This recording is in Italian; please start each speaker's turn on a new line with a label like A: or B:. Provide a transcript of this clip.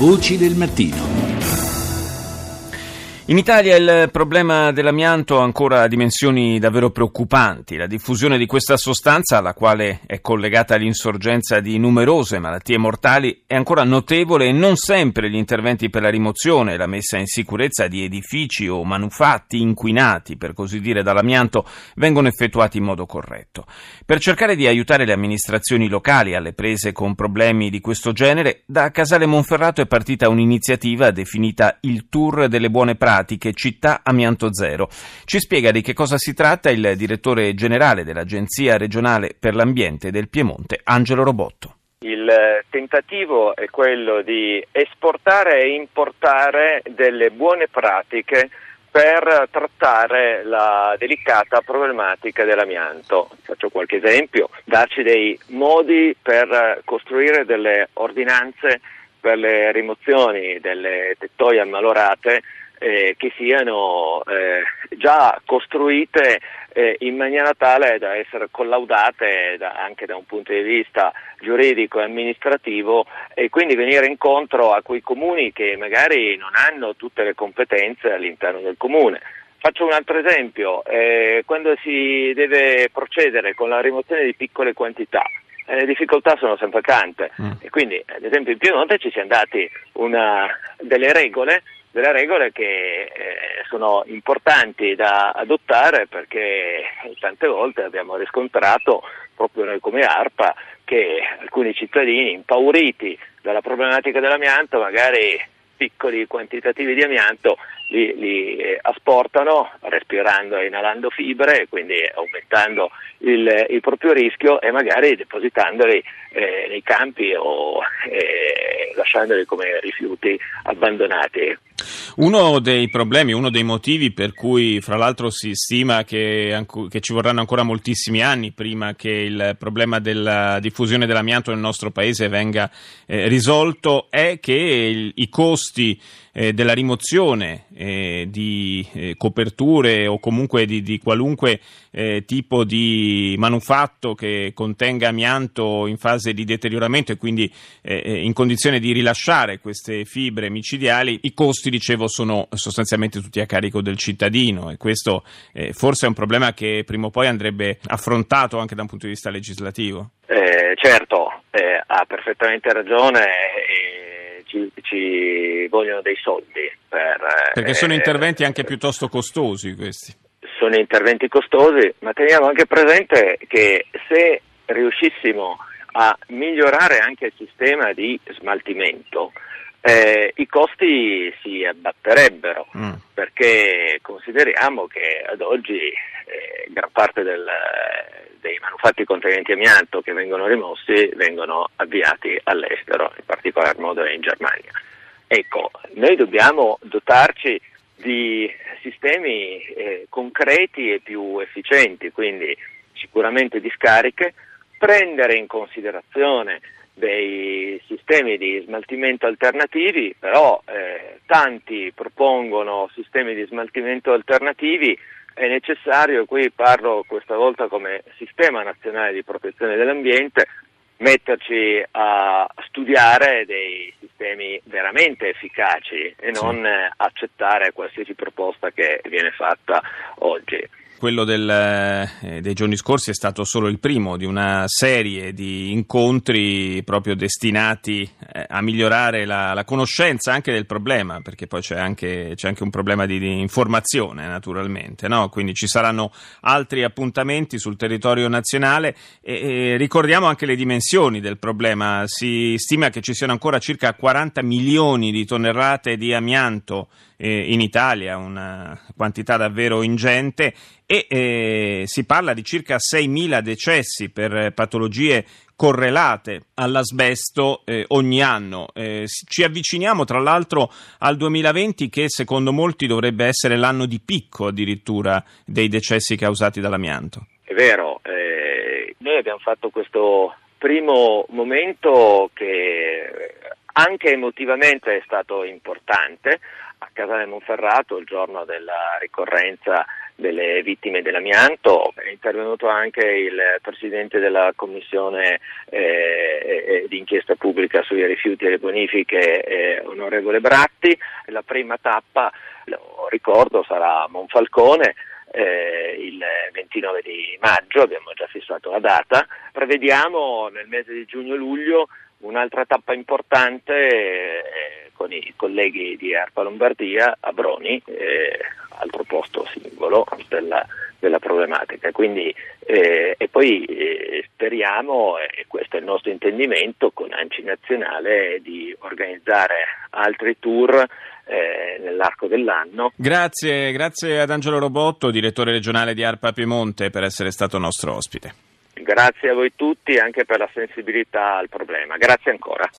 A: Voci del mattino.
B: In Italia il problema dell'amianto ha ancora dimensioni davvero preoccupanti. La diffusione di questa sostanza, alla quale è collegata l'insorgenza di numerose malattie mortali, è ancora notevole e non sempre gli interventi per la rimozione e la messa in sicurezza di edifici o manufatti inquinati, per così dire, dall'amianto vengono effettuati in modo corretto. Per cercare di aiutare le amministrazioni locali alle prese con problemi di questo genere, da Casale Monferrato è partita un'iniziativa definita il Tour delle buone pratiche pratiche Città Amianto Zero. Ci spiega di che cosa si tratta il direttore generale dell'Agenzia regionale per l'ambiente del Piemonte, Angelo Robotto.
C: Il tentativo è quello di esportare e importare delle buone pratiche per trattare la delicata problematica dell'amianto. Faccio qualche esempio, darci dei modi per costruire delle ordinanze per le rimozioni delle tettoie ammalorate eh, che siano eh, già costruite eh, in maniera tale da essere collaudate da, anche da un punto di vista giuridico e amministrativo e quindi venire incontro a quei comuni che magari non hanno tutte le competenze all'interno del comune. Faccio un altro esempio, eh, quando si deve procedere con la rimozione di piccole quantità, eh, le difficoltà sono sempre tante mm. e quindi ad esempio in Piemonte ci siamo dati una, delle regole delle regole che eh, sono importanti da adottare perché tante volte abbiamo riscontrato proprio noi come ARPA che alcuni cittadini impauriti dalla problematica dell'amianto magari piccoli quantitativi di amianto li, li eh, asportano respirando e inalando fibre, quindi aumentando il, il proprio rischio e magari depositandoli eh, nei campi o eh, lasciandoli come rifiuti abbandonati.
B: Uno dei problemi, uno dei motivi per cui fra l'altro si stima che, che, ci vorranno ancora moltissimi anni prima che il problema della diffusione dell'amianto nel nostro paese venga eh, risolto è che il, i costi eh, della rimozione eh, di eh, coperture o comunque di, di qualunque eh, tipo di manufatto che contenga amianto in fase di deterioramento e quindi eh, in condizione di rilasciare queste fibre micidiali, i costi, dicevo, sono sostanzialmente tutti a carico del cittadino e questo forse è un problema che prima o poi andrebbe affrontato anche da un punto di vista legislativo.
C: certo, ha perfettamente ragione ci, ci vogliono dei soldi. Per,
B: Perché sono eh, interventi anche piuttosto costosi questi.
C: Sono interventi costosi, ma teniamo anche presente che se riuscissimo a migliorare anche il sistema di smaltimento, eh, i costi si abbatterebbero mm. perché consideriamo che ad oggi eh, gran parte del, dei manufatti contenenti amianto che vengono rimossi vengono avviati all'estero, in particolar modo in Germania. Ecco, noi dobbiamo dotarci di sistemi eh, concreti e più efficienti, quindi sicuramente discariche, prendere in considerazione dei sistemi di smaltimento alternativi, però eh, tanti propongono sistemi di smaltimento alternativi è necessario, qui parlo questa volta come sistema nazionale di protezione dell'ambiente, metterci a studiare dei sistemi veramente efficaci e non sì. accettare qualsiasi proposta che viene fatta oggi.
B: Quello del, eh, dei giorni scorsi è stato solo il primo di una serie di incontri proprio destinati eh, a migliorare la, la, conoscenza anche del problema, perché poi c'è anche, c'è anche un problema di, di informazione naturalmente, no? quindi ci saranno altri appuntamenti sul territorio nazionale e, e ricordiamo anche le dimensioni del problema, si stima che ci siano ancora circa 40 milioni di tonnellate di amianto eh, in Italia, una quantità davvero ingente e eh, si parla di circa 6.000 decessi per patologie correlate all'asbesto eh, ogni anno. Eh, ci avviciniamo tra l'altro al 2020 che secondo molti dovrebbe essere l'anno di picco addirittura dei decessi causati dall'amianto.
C: È vero, eh, noi abbiamo fatto questo primo momento che anche emotivamente è stato importante, Casale Monferrato il giorno della ricorrenza delle vittime dell'amianto. È intervenuto anche il Presidente della Commissione eh, d'inchiesta pubblica sui rifiuti e le bonifiche, eh, onorevole Bratti. La prima tappa, lo ricordo, sarà Monfalcone. Eh, il 29 di maggio, abbiamo già fissato la data, prevediamo nel mese di giugno-luglio un'altra tappa importante eh, con i colleghi di Arpa Lombardia a Broni, eh, altro posto singolo della, della problematica. Quindi, eh, e poi eh, speriamo, e questo è il nostro intendimento, con ANCI Nazionale di organizzare altri tour eh, nell'arco dell'anno.
B: Grazie, grazie ad Angelo Robotto, direttore regionale di ARPA Piemonte, per essere stato nostro ospite.
C: Grazie a voi tutti anche per la sensibilità al problema. Grazie ancora.